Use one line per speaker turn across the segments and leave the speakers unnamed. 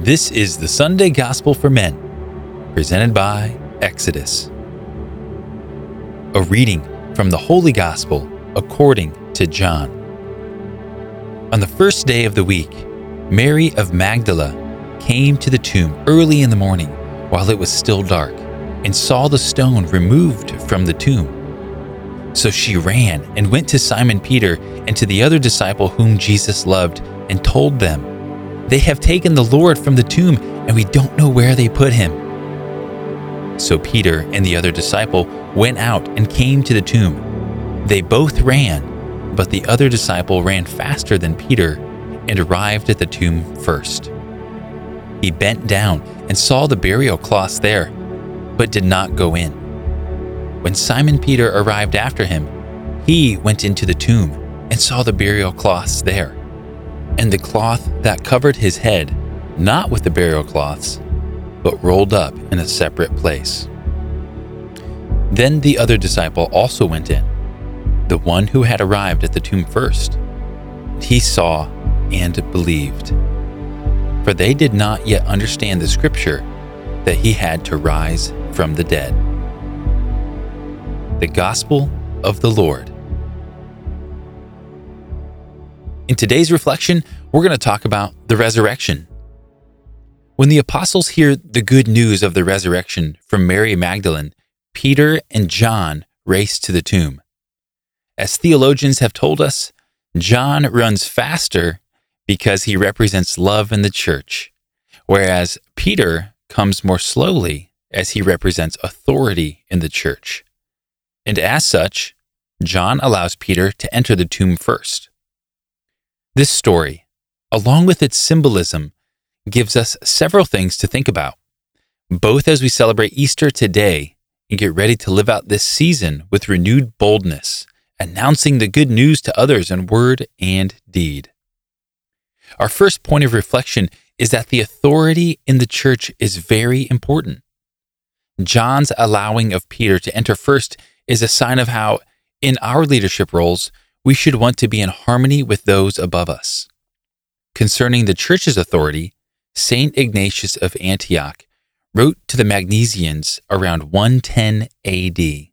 This is the Sunday Gospel for Men, presented by Exodus. A reading from the Holy Gospel according to John. On the first day of the week, Mary of Magdala came to the tomb early in the morning while it was still dark and saw the stone removed from the tomb. So she ran and went to Simon Peter and to the other disciple whom Jesus loved and told them, They have taken the Lord from the tomb, and we don't know where they put him. So Peter and the other disciple went out and came to the tomb. They both ran, but the other disciple ran faster than Peter and arrived at the tomb first. He bent down and saw the burial cloths there, but did not go in. When Simon Peter arrived after him, he went into the tomb and saw the burial cloths there, and the cloth that covered his head, not with the burial cloths, but rolled up in a separate place. Then the other disciple also went in, the one who had arrived at the tomb first. He saw and believed. For they did not yet understand the scripture that he had to rise from the dead. The Gospel of the Lord. In today's reflection, we're going to talk about the resurrection. When the apostles hear the good news of the resurrection from Mary Magdalene, Peter and John race to the tomb. As theologians have told us, John runs faster because he represents love in the church, whereas Peter comes more slowly as he represents authority in the church. And as such, John allows Peter to enter the tomb first. This story, along with its symbolism, gives us several things to think about, both as we celebrate Easter today and get ready to live out this season with renewed boldness, announcing the good news to others in word and deed. Our first point of reflection is that the authority in the church is very important. John's allowing of Peter to enter first is a sign of how, in our leadership roles, we should want to be in harmony with those above us. Concerning the church's authority, St. Ignatius of Antioch wrote to the Magnesians around 110 AD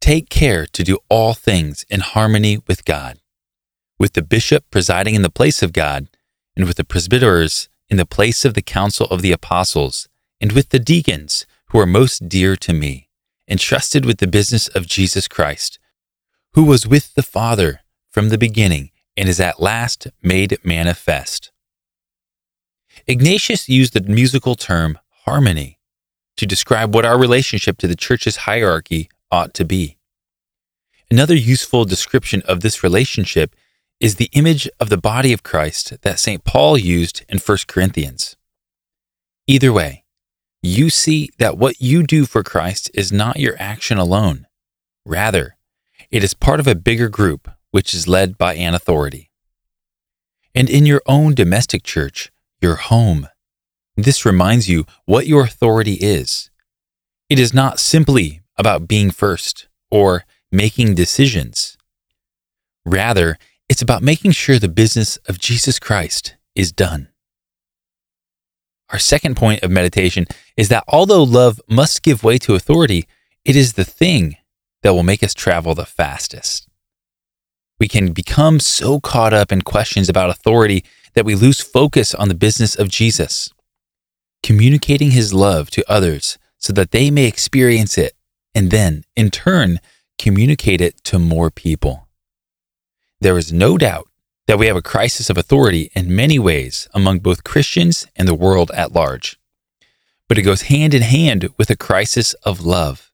Take care to do all things in harmony with God, with the bishop presiding in the place of God, and with the presbyters in the place of the council of the apostles, and with the deacons who are most dear to me, entrusted with the business of Jesus Christ who was with the Father from the beginning and is at last made manifest. Ignatius used the musical term harmony to describe what our relationship to the church's hierarchy ought to be. Another useful description of this relationship is the image of the body of Christ that St. Paul used in 1 Corinthians. Either way, you see that what you do for Christ is not your action alone. Rather, it is part of a bigger group which is led by an authority. And in your own domestic church, your home, this reminds you what your authority is. It is not simply about being first or making decisions. Rather, it's about making sure the business of Jesus Christ is done. Our second point of meditation is that although love must give way to authority, it is the thing that will make us travel the fastest. We can become so caught up in questions about authority that we lose focus on the business of Jesus, communicating his love to others so that they may experience it and then, in turn, communicate it to more people. There is no doubt that we have a crisis of authority in many ways among both Christians and the world at large. But it goes hand in hand with a crisis of love.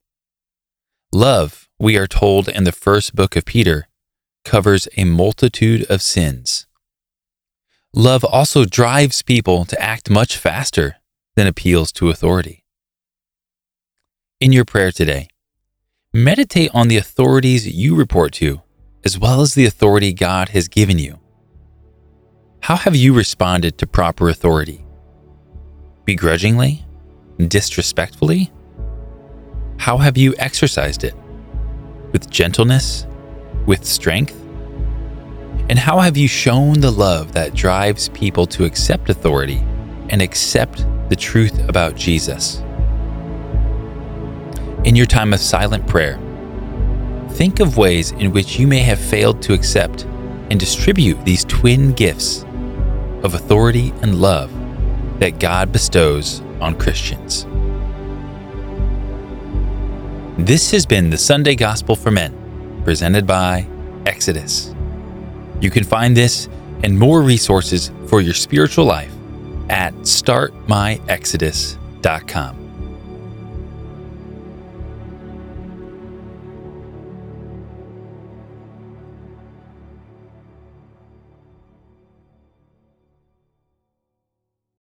Love, we are told in the first book of Peter, covers a multitude of sins. Love also drives people to act much faster than appeals to authority. In your prayer today, meditate on the authorities you report to, as well as the authority God has given you. How have you responded to proper authority? Begrudgingly? Disrespectfully? How have you exercised it? With gentleness? With strength? And how have you shown the love that drives people to accept authority and accept the truth about Jesus? In your time of silent prayer, think of ways in which you may have failed to accept and distribute these twin gifts of authority and love that God bestows on Christians. This has been the Sunday Gospel for Men, presented by Exodus. You can find this and more resources for your spiritual life at startmyexodus.com.